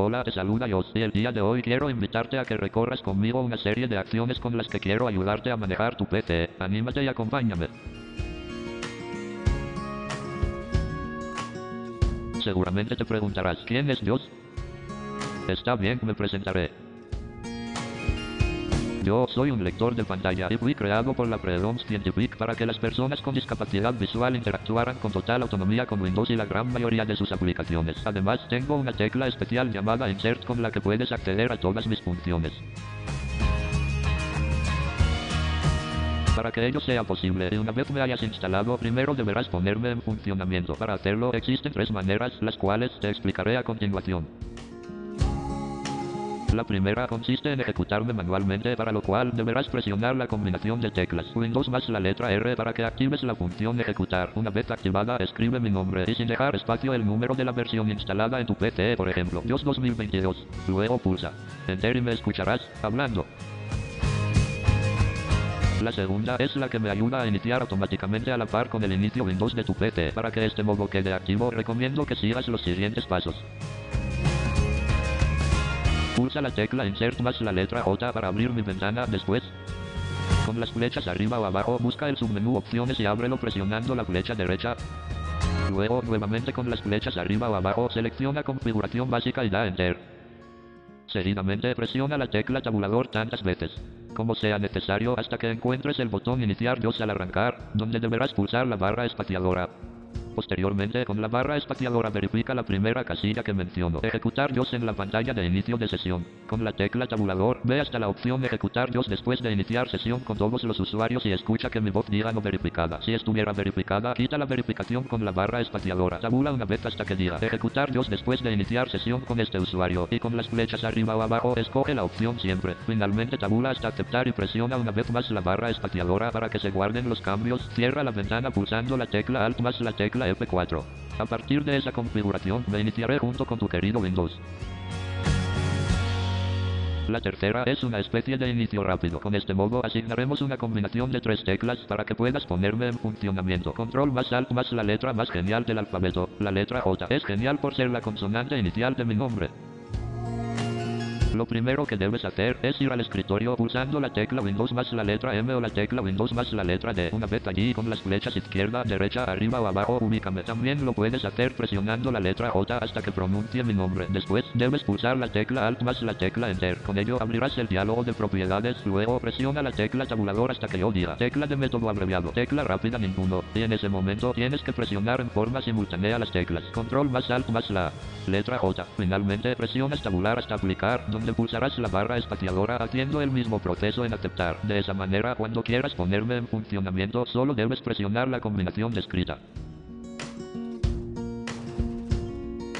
Hola, te saluda Jos y el día de hoy quiero invitarte a que recorras conmigo una serie de acciones con las que quiero ayudarte a manejar tu PC. Anímate y acompáñame. Seguramente te preguntarás, ¿quién es Dios? Está bien, me presentaré. Yo soy un lector de pantalla fui creado por la Predom Scientific para que las personas con discapacidad visual interactuaran con total autonomía con Windows y la gran mayoría de sus aplicaciones. Además, tengo una tecla especial llamada Insert con la que puedes acceder a todas mis funciones. Para que ello sea posible, y una vez me hayas instalado, primero deberás ponerme en funcionamiento. Para hacerlo, existen tres maneras, las cuales te explicaré a continuación. La primera consiste en ejecutarme manualmente para lo cual deberás presionar la combinación de teclas Windows más la letra R para que actives la función ejecutar. Una vez activada escribe mi nombre y sin dejar espacio el número de la versión instalada en tu PC por ejemplo Dios 2022. Luego pulsa Enter y me escucharás hablando. La segunda es la que me ayuda a iniciar automáticamente a la par con el inicio Windows de tu PC. Para que este modo quede activo recomiendo que sigas los siguientes pasos. Pulsa la tecla Insert más la letra J para abrir mi ventana. Después, con las flechas arriba o abajo, busca el submenú Opciones y ábrelo presionando la flecha derecha. Luego, nuevamente con las flechas arriba o abajo, selecciona Configuración básica y da Enter. Seguidamente presiona la tecla tabulador tantas veces como sea necesario hasta que encuentres el botón Iniciar Dios al arrancar, donde deberás pulsar la barra espaciadora. Posteriormente, con la barra espaciadora verifica la primera casilla que menciono. Ejecutar Dios en la pantalla de inicio de sesión. Con la tecla tabulador, ve hasta la opción Ejecutar Dios después de iniciar sesión con todos los usuarios y escucha que mi voz diga no verificada. Si estuviera verificada, quita la verificación con la barra espaciadora. Tabula una vez hasta que diga Ejecutar Dios después de iniciar sesión con este usuario. Y con las flechas arriba o abajo, escoge la opción siempre. Finalmente tabula hasta aceptar y presiona una vez más la barra espaciadora para que se guarden los cambios. Cierra la ventana pulsando la tecla Alt más la tecla F4. A partir de esa configuración me iniciaré junto con tu querido Windows. La tercera es una especie de inicio rápido. Con este modo asignaremos una combinación de tres teclas para que puedas ponerme en funcionamiento. Control más Alt más la letra más genial del alfabeto. La letra J es genial por ser la consonante inicial de mi nombre. Lo primero que debes hacer es ir al escritorio pulsando la tecla Windows más la letra M o la tecla Windows más la letra D. Una vez allí con las flechas izquierda, derecha, arriba o abajo, ubícame. También lo puedes hacer presionando la letra J hasta que pronuncie mi nombre. Después debes pulsar la tecla Alt más la tecla Enter. Con ello abrirás el diálogo de propiedades. Luego presiona la tecla tabulador hasta que yo diga tecla de método abreviado, tecla rápida ninguno. Y en ese momento tienes que presionar en forma simultánea las teclas Control más Alt más la letra J. Finalmente presionas tabular hasta aplicar donde pulsarás la barra espaciadora haciendo el mismo proceso en aceptar. De esa manera cuando quieras ponerme en funcionamiento solo debes presionar la combinación descrita.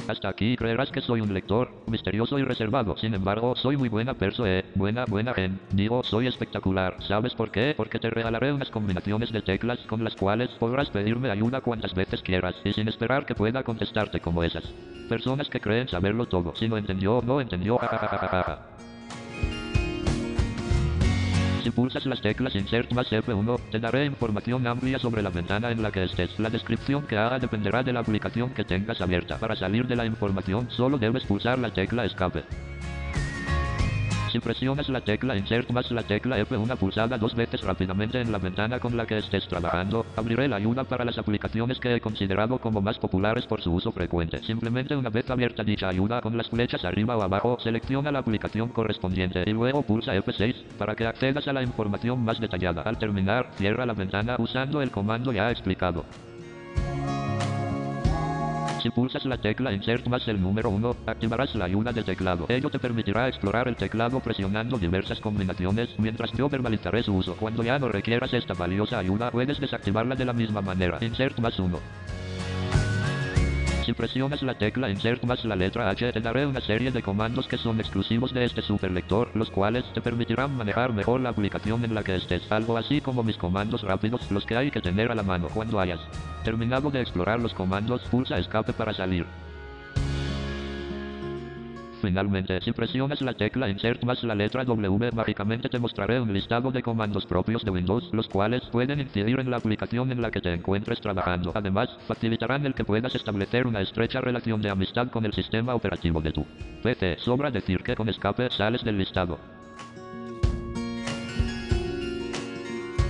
Hasta aquí creerás que soy un lector, misterioso y reservado. Sin embargo, soy muy buena persona, buena, buena gen. Digo, soy espectacular. ¿Sabes por qué? Porque te regalaré unas combinaciones de teclas con las cuales podrás pedirme ayuda cuantas veces quieras y sin esperar que pueda contestarte como esas. Personas que creen saberlo todo. Si no entendió, no entendió. Jajajajaja. Si pulsas las teclas Insert más F1, te daré información amplia sobre la ventana en la que estés. La descripción que haga dependerá de la aplicación que tengas abierta. Para salir de la información, solo debes pulsar la tecla Escape. Si presionas la tecla Insert más la tecla F1 pulsada dos veces rápidamente en la ventana con la que estés trabajando, abriré la ayuda para las aplicaciones que he considerado como más populares por su uso frecuente. Simplemente una vez abierta dicha ayuda con las flechas arriba o abajo, selecciona la aplicación correspondiente y luego pulsa F6 para que accedas a la información más detallada. Al terminar, cierra la ventana usando el comando ya explicado. Si pulsas la tecla Insert más el número 1, activarás la ayuda de teclado. Ello te permitirá explorar el teclado presionando diversas combinaciones, mientras yo verbalizaré su uso. Cuando ya no requieras esta valiosa ayuda, puedes desactivarla de la misma manera. Insert más 1. Si presionas la tecla Insert más la letra H, te daré una serie de comandos que son exclusivos de este superlector, los cuales te permitirán manejar mejor la aplicación en la que estés, algo así como mis comandos rápidos, los que hay que tener a la mano cuando hayas terminado de explorar los comandos, pulsa escape para salir. Finalmente, si presionas la tecla Insert más la letra W, mágicamente te mostraré un listado de comandos propios de Windows, los cuales pueden incidir en la aplicación en la que te encuentres trabajando. Además, facilitarán el que puedas establecer una estrecha relación de amistad con el sistema operativo de tu PC. Sobra decir que con escape sales del listado.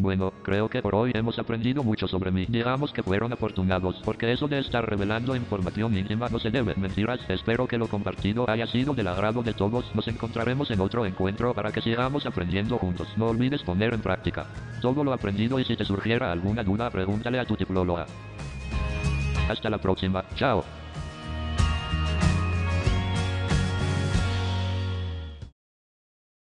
Bueno, creo que por hoy hemos aprendido mucho sobre mí. Digamos que fueron afortunados, porque eso de estar revelando información íntima no se debe. Mentiras, espero que lo compartido haya sido del agrado de todos. Nos encontraremos en otro encuentro para que sigamos aprendiendo juntos. No olvides poner en práctica todo lo aprendido y si te surgiera alguna duda, pregúntale a tu diplóloga. Hasta la próxima. Chao.